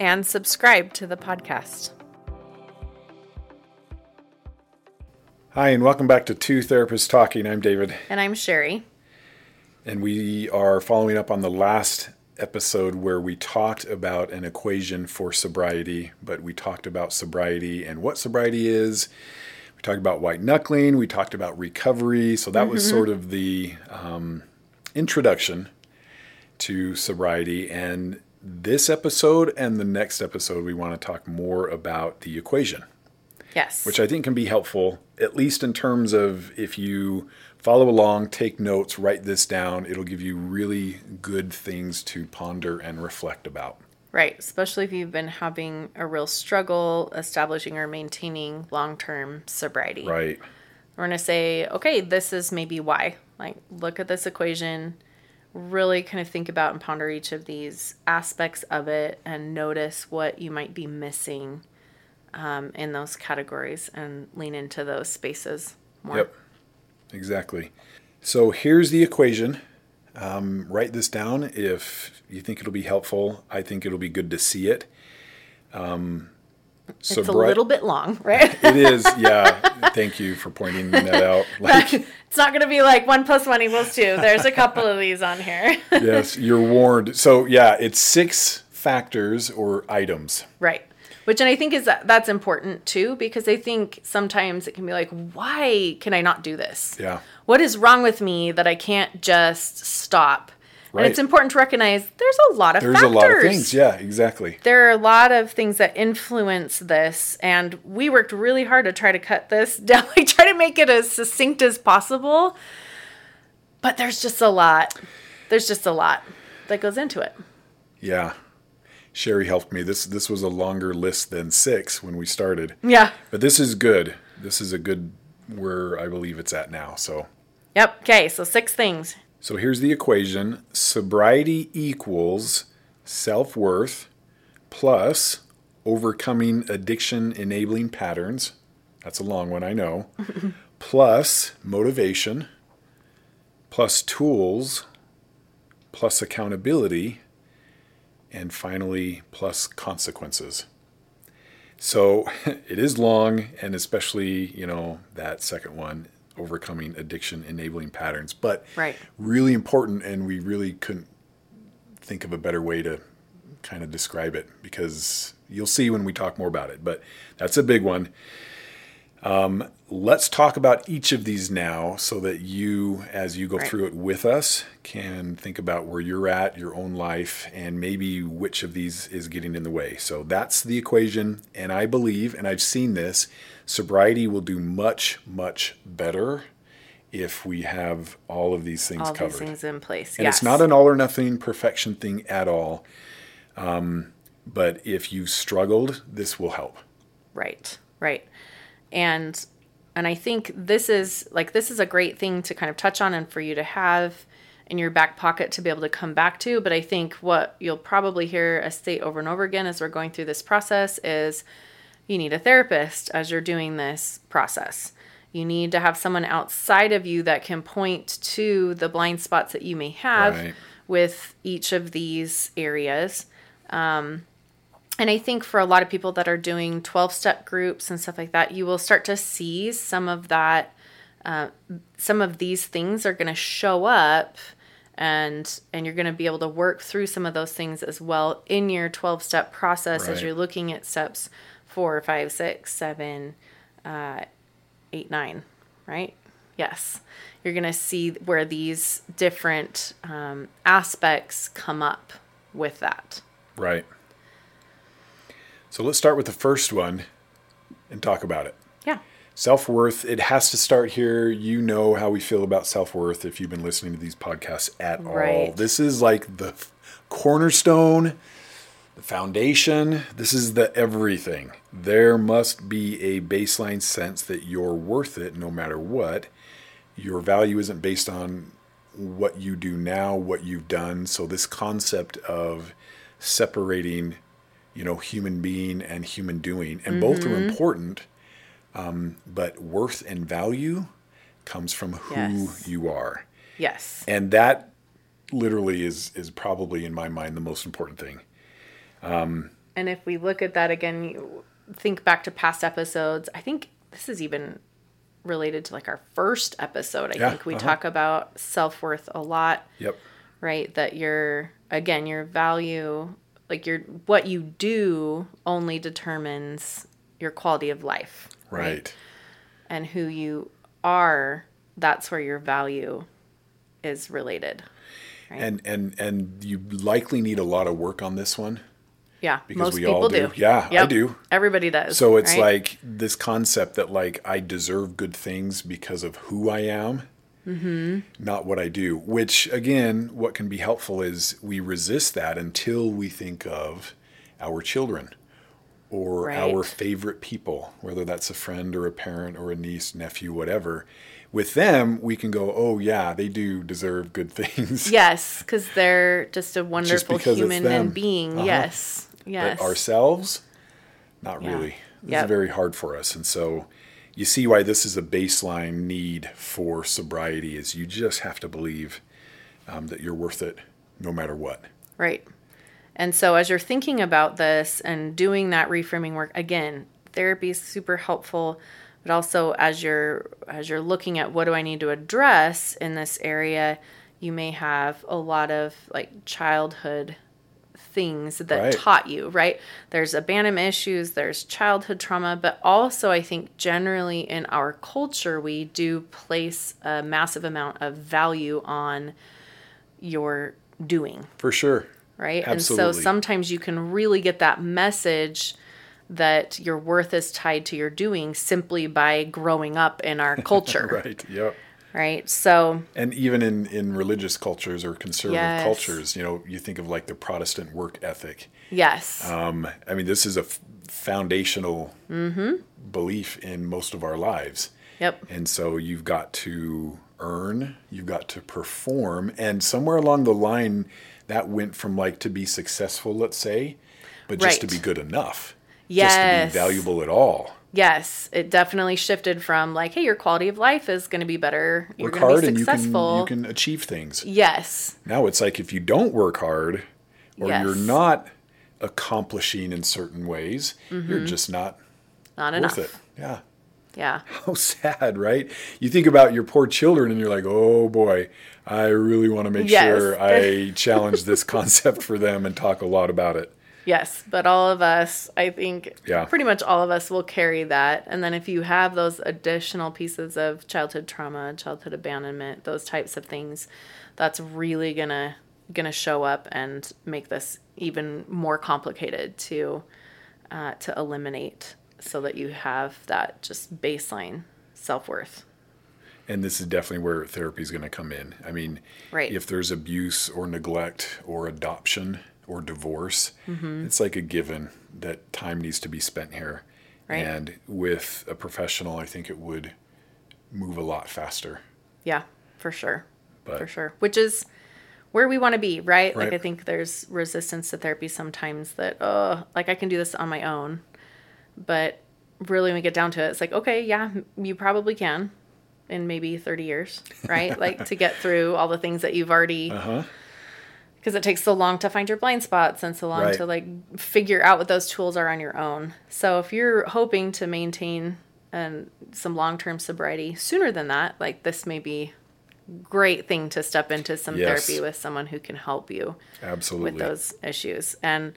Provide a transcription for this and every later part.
and subscribe to the podcast. Hi, and welcome back to Two Therapists Talking. I'm David. And I'm Sherie. And we are following up on the last episode where we talked about an equation for sobriety, but we talked about sobriety and what sobriety is. We talked about white knuckling. We talked about recovery. So that mm-hmm. was sort of the um, introduction to sobriety. And this episode and the next episode, we want to talk more about the equation. Yes. Which I think can be helpful, at least in terms of if you follow along, take notes, write this down. It'll give you really good things to ponder and reflect about. Right, especially if you've been having a real struggle establishing or maintaining long term sobriety. Right. We're going to say, okay, this is maybe why. Like, look at this equation, really kind of think about and ponder each of these aspects of it and notice what you might be missing um, in those categories and lean into those spaces more. Yep, exactly. So here's the equation. Um, write this down if you think it'll be helpful. I think it'll be good to see it. Um, so it's a little bit long, right? it is, yeah. Thank you for pointing that out. Like, it's not going to be like one plus one equals two. There's a couple of these on here. yes, you're warned. So yeah, it's six factors or items. Right. Which and I think is that that's important too because I think sometimes it can be like, why can I not do this? Yeah. What is wrong with me that I can't just stop? Right. And it's important to recognize there's a lot of there's factors. a lot of things. Yeah, exactly. There are a lot of things that influence this, and we worked really hard to try to cut this down. We try to make it as succinct as possible, but there's just a lot. There's just a lot that goes into it. Yeah, Sherie helped me. This this was a longer list than six when we started. Yeah. But this is good. This is a good where I believe it's at now. So. Yep. Okay. So six things. So here's the equation: sobriety equals self worth plus overcoming addiction enabling patterns. That's a long one, I know. plus motivation plus tools plus accountability and finally, plus consequences. So it is long, and especially, you know, that second one, overcoming addiction enabling patterns, but right. really important. And we really couldn't think of a better way to kind of describe it because you'll see when we talk more about it. But that's a big one. Um, let's talk about each of these now so that you, as you go right. through it with us, can think about where you're at, your own life, and maybe which of these is getting in the way. So that's the equation. And I believe, and I've seen this, sobriety will do much, much better if we have all of these things all covered. All these things in place. And yes. it's not an all or nothing perfection thing at all. Um, but if you've struggled, this will help. Right, right and and I think this is like this is a great thing to kind of touch on and for you to have in your back pocket to be able to come back to. But I think what you'll probably hear us state over and over again as we're going through this process is you need a therapist as you're doing this process. You need to have someone outside of you that can point to the blind spots that you may have right. with each of these areas. Um, and I think for a lot of people that are doing 12 step groups and stuff like that, you will start to see some of that, uh, some of these things are going to show up and and you're going to be able to work through some of those things as well in your 12 step process right. as you're looking at steps four five six seven uh, eight nine right? Yes. You're going to see where these different um, aspects come up with that. Right so let's start with the first one and talk about it. Yeah. Self worth, it has to start here. You know how we feel about self worth if you've been listening to these podcasts at right. all. This is like the cornerstone the foundation. This is the everything. There must be a baseline sense that you're worth it no matter what. Your value isn't based on what you do now, what you've done. So this concept of separating, you know, human being and human doing, and both are important, um, but worth and value comes from who Yes. you are, Yes. and that literally is is probably in my mind the most important thing. And if we look at that again, you think back to past episodes, I think this is even related to like our first episode. I Yeah, think we uh-huh. talk about self worth a lot, Yep. right? That your, again, your value, like your, what you do only determines your quality of life. Right. And who you are, that's where your value is related. And and and you likely need a lot of work on this one. Yeah. Because most we people all do. Yeah, I do. Everybody does. So it's right? like this concept that like I deserve good things because of who I am, Mm-hmm. not what I do. Which again, what can be helpful is we resist that until we think of our children or Right. our favorite people, whether that's a friend or a parent or a niece, nephew, whatever. With them, we can go, oh yeah, they do deserve good things. Yes, because they're just a wonderful it's human and being. Uh-huh. Yes. Yes. But ourselves, not Yeah. really. This Yep. very hard for us. And so you see why this is a baseline need for sobriety is you just have to believe um, that you're worth it no matter what. Right. And so as you're thinking about this and doing that reframing work again, therapy is super helpful, but also as you're as you're looking at what do I need to address in this area, you may have a lot of like childhood things that Right. taught you, right? There's abandonment issues, there's childhood trauma, but also I think generally in our culture we do place a massive amount of value on your doing For sure. right? Absolutely. And so sometimes you can really get that message that your worth is tied to your doing simply by growing up in our culture, right. Right. So, And even in, in religious cultures or conservative Yes. cultures, you know, you think of like the Protestant work ethic. yes. Um, I mean, this is a f- foundational Mm-hmm. belief in most of our lives. yep. And so you've got to earn, you've got to perform. And somewhere along the line, that went from like to be successful, let's say, but just to be good enough. Just Yes. to be valuable at all. Yes, it definitely shifted from like, hey, your quality of life is going to be better. You're Work going to hard be and you can, successful. you can achieve things. yes. Now it's like if you don't work hard or you're not accomplishing in certain ways, mm-hmm. you're just not Not worth enough. it. Yeah. Yeah. How sad, right? You think about your poor children and you're like, oh boy, I really want to make Yes. sure I challenge this concept for them and talk a lot about it. Yes, but all of us, I think, Yeah. pretty much all of us will carry that. And then if you have those additional pieces of childhood trauma, childhood abandonment, those types of things, that's really gonna gonna show up and make this even more complicated to uh, to eliminate, so that you have that just baseline self worth. And this is definitely where therapy is going to come in. I mean, Right. if there's abuse or neglect or adoption or divorce, Mm-hmm. it's like a given that time needs to be spent here. Right. And with a professional, I think it would move a lot faster. Yeah, for sure. But- for sure. Which is where we want to be, right? Like I think there's resistance to therapy sometimes that oh, like I can do this on my own. But really when we get down to it, it's like, okay, yeah, you probably can in maybe 30 years, right? like to get through all the things that you've already Uh huh. Because it takes so long to find your blind spots and so long Right. to like figure out what those tools are on your own. So if you're hoping to maintain and some long-term sobriety sooner than that, like this may be great thing to step into some Yes. therapy with someone who can help you Absolutely. with those issues. And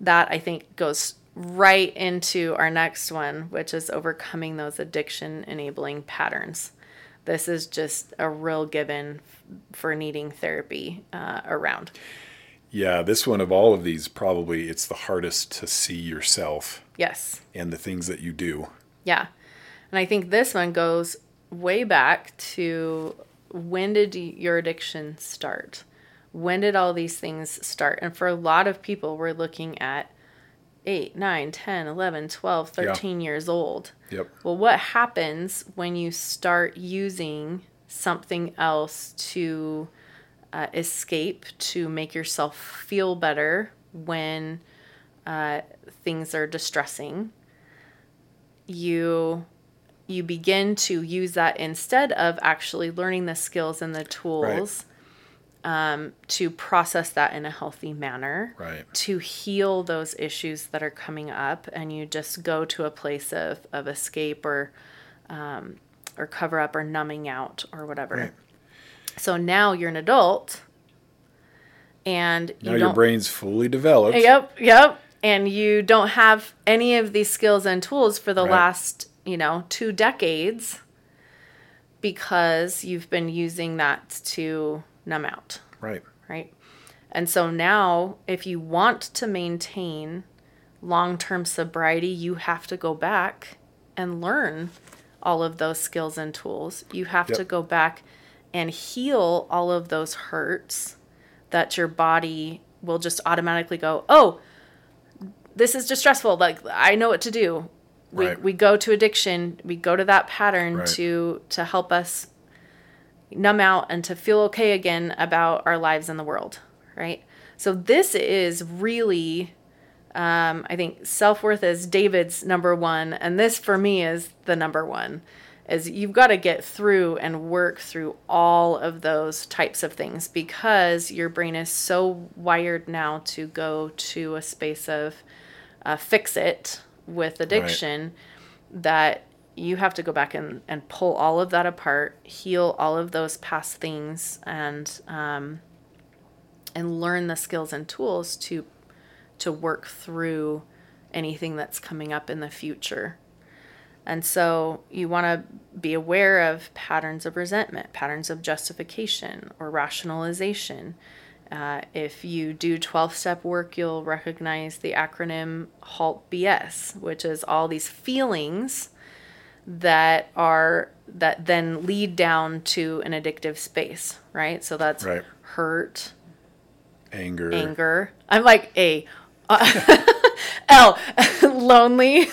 that I think goes right into our next one, which is overcoming those addiction enabling patterns. This is just a real given for needing therapy uh, around. Yeah, this one of all of these, probably it's the hardest to see yourself Yes. and the things that you do. Yeah. And I think this one goes way back to when did your addiction start? when did all these things start? And for a lot of people, we're looking at 8, 9, 10, 11, 12, 13 yeah. years old. Yep. Well, what happens when you start using something else to uh, escape, to make yourself feel better when uh, things are distressing? You you begin to use that instead of actually learning the skills and the tools right. Um, to process that in a healthy manner, right. to heal those issues that are coming up, and you just go to a place of, of escape or um, or cover up or numbing out or whatever. Right. So now you're an adult, and you now your brain's fully developed. Yep, yep. And you don't have any of these skills and tools for the right. last you know, two decades because you've been using that to numb out. Right. Right. And so now, if you want to maintain long term sobriety, you have to go back and learn all of those skills and tools. You have yep. to go back and heal all of those hurts that your body will just automatically go, oh, this is distressful. Like, I know what to do we, right. we go to addiction we go to that pattern right. to to help us numb out and to feel okay again about our lives in the world right so this is really um, i think self-worth is david's number one and this for me is the number one is you've got to get through and work through all of those types of things because your brain is so wired now to go to a space of uh, fix it with addiction right. that you have to go back and, and pull all of that apart, heal all of those past things, and um, and learn the skills and tools to to work through anything that's coming up in the future. And so you want to be aware of patterns of resentment, patterns of justification or rationalization. Uh, if you do 12 step work, you'll recognize the acronym HALT BS, which is all these feelings that are that then lead down to an addictive space, right? So that's right. hurt, anger, anger. I'm like a uh, L, lonely,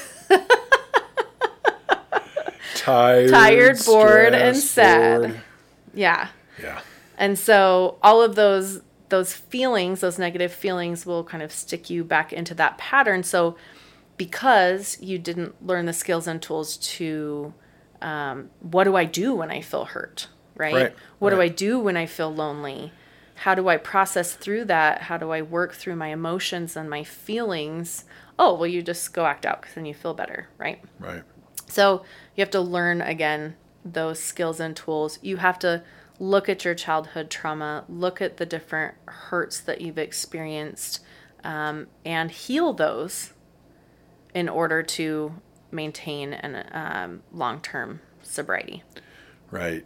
tired, tired, bored, and sad. Bored. Yeah. Yeah. And so all of those those feelings, those negative feelings, will kind of stick you back into that pattern. So, because you didn't learn the skills and tools to, um, what do I do when I feel hurt? Right? right what right. do I do when I feel lonely? How do I process through that? How do I work through my emotions and my feelings? Oh, well, you just go act out because then you feel better, right? Right. So, you have to learn again those skills and tools. You have to look at your childhood trauma, look at the different hurts that you've experienced, um, and heal those in order to maintain an um, long term sobriety. Right.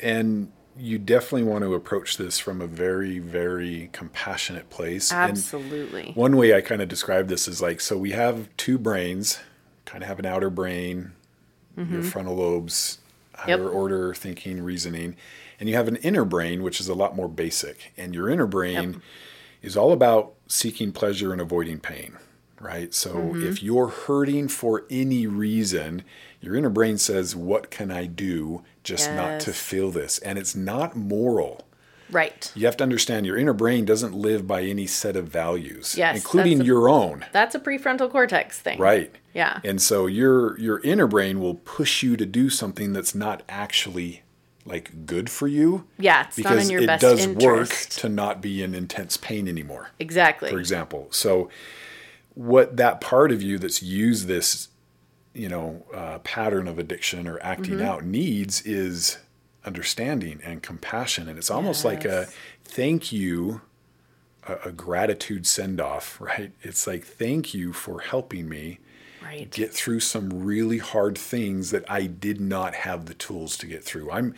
And you definitely want to approach this from a very, very compassionate place. Absolutely. And one way I kind of describe this is like so we have two brains, kind of have an outer brain, mm-hmm. your frontal lobes, higher yep. order thinking, reasoning and you have an inner brain, which is a lot more basic. And your inner brain yep. is all about seeking pleasure and avoiding pain, right? So mm-hmm. if you're hurting for any reason, your inner brain says, What can I do just yes. not to feel this? And it's not moral. Right. You have to understand your inner brain doesn't live by any set of values, yes, including a, your own. That's a prefrontal cortex thing. Right. Yeah. And so your your inner brain will push you to do something that's not actually like good for you. Yeah, it's because not in your it does interest. work to not be in intense pain anymore. Exactly. For example, so what that part of you that's used this, you know, uh, pattern of addiction or acting mm-hmm. out needs is understanding and compassion, and it's almost yes. like a thank you, a, a gratitude send off, right? It's like thank you for helping me right. get through some really hard things that I did not have the tools to get through. I'm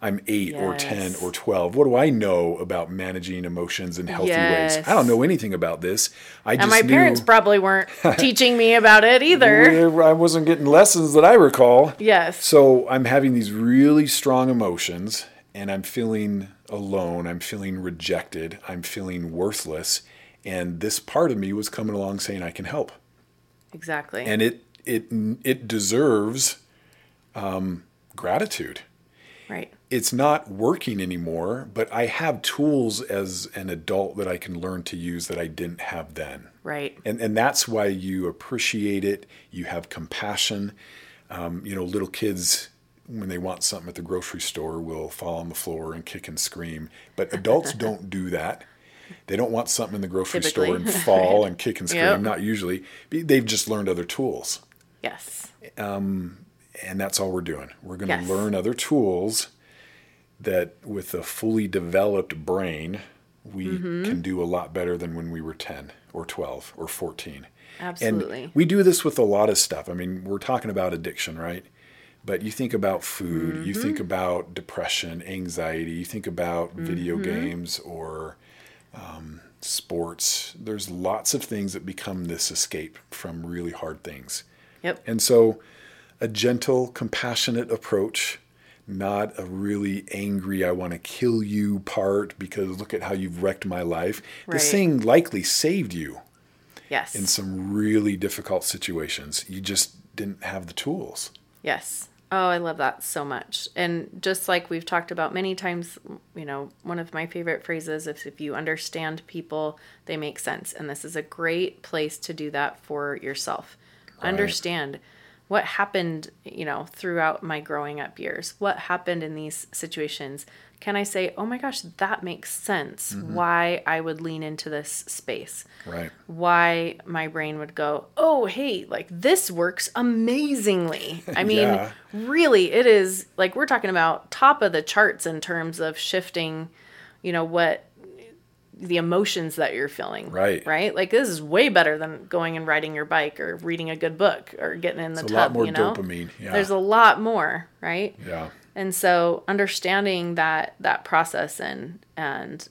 I'm 8 yes. or 10 or 12. What do I know about managing emotions in healthy yes. ways? I don't know anything about this. I and just my knew, parents probably weren't teaching me about it either. I wasn't getting lessons that I recall. Yes. So I'm having these really strong emotions and I'm feeling alone. I'm feeling rejected. I'm feeling worthless. And this part of me was coming along saying, I can help. Exactly. And it, it, it deserves um, gratitude. right. It's not working anymore, but I have tools as an adult that I can learn to use that I didn't have then. Right. And, and that's why you appreciate it. You have compassion. Um, you know, little kids, when they want something at the grocery store, will fall on the floor and kick and scream. But adults don't do that. They don't want something in the grocery store and Typically. fall and kick and scream. Yep. Not usually. They've just learned other tools. Yes. And that's all we're doing. We're going to Yes. learn other tools that, with a fully developed brain, we Mm-hmm. can do a lot better than when we were 10 or 12 or 14. Absolutely. And we do this with a lot of stuff. I mean, we're talking about addiction, right? But you think about food, you Mm-hmm. think about depression, anxiety, you think about video Mm-hmm. games or um, sports. There's lots of things that become this escape from really hard things. Yep. And so, a gentle, compassionate approach, not a really angry, I want to kill you part because look at how you've wrecked my life. This Right. thing likely saved you Yes. in some really difficult situations. You just didn't have the tools. Yes. Oh, I love that so much. And just like we've talked about many times, you know, one of my favorite phrases is if you understand people, they make sense. And this is a great place to do that for yourself. Understand what happened, you know, throughout my growing up years. What happened in these situations? Can I say, "Oh my gosh, that makes sense mm-hmm. why I would lean into this space?" Right. why my brain would go, oh, hey, like this works amazingly. I mean, Yeah. really, it is like we're talking about top of the charts in terms of shifting, you know, what the emotions that you're feeling. Right. Right. Like this is way better than going and riding your bike or reading a good book or getting in the It's a tub. lot more you know? dopamine. Yeah. There's a lot more, right? yeah. And so understanding that that process and and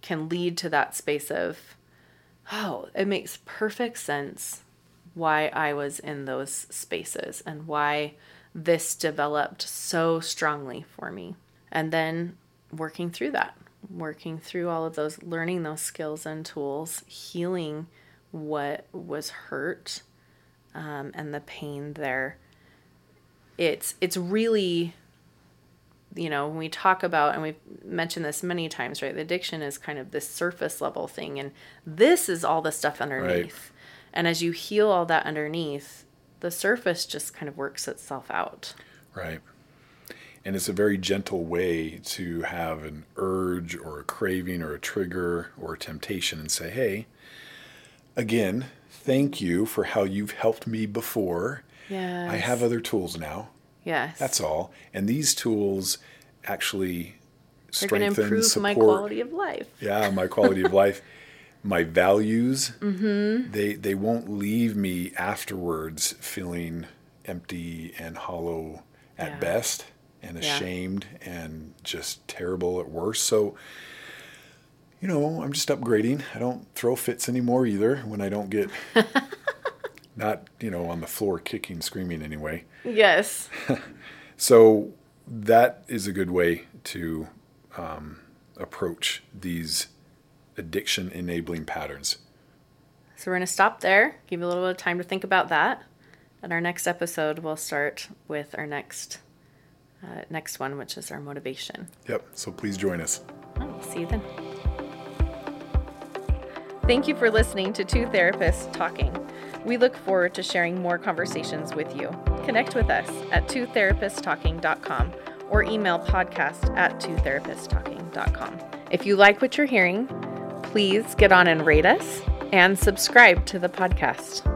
can lead to that space of oh, it makes perfect sense why I was in those spaces and why this developed so strongly for me. And then working through that, working through all of those, learning those skills and tools, healing what was hurt um, and the pain there. It's it's really you know, when we talk about, and we've mentioned this many times, right? The addiction is kind of this surface level thing, and this is all the stuff underneath. And as you heal all that underneath, the surface just kind of works itself out. Right. And it's a very gentle way to have an urge or a craving or a trigger or a temptation and say, hey, again, thank you for how you've helped me before. Yes. I have other tools now. Yes. That's all. And these tools actually They're going to strengthen, improve support. my quality of life. Yeah, my quality of life, my values. Mm-hmm. They they won't leave me afterwards feeling empty and hollow at Yeah. best, and Yeah. ashamed and just terrible at worst. So. You know, I'm just upgrading. I don't throw fits anymore either when I don't get not, you know, on the floor kicking, screaming anyway. Yes. So that is a good way to um, approach these addiction enabling patterns. So we're going to stop there, give you a little bit of time to think about that. And our next episode, we'll start with our next uh, next one, which is our motivation. Yep. So please join us. Oh, see you then. Thank you for listening to Two Therapists Talking. We look forward to sharing more conversations with you. Connect with us at twotherapisttalking.com or email podcast at twotherapisttalking.com. If you like what you're hearing, please get on and rate us and subscribe to the podcast.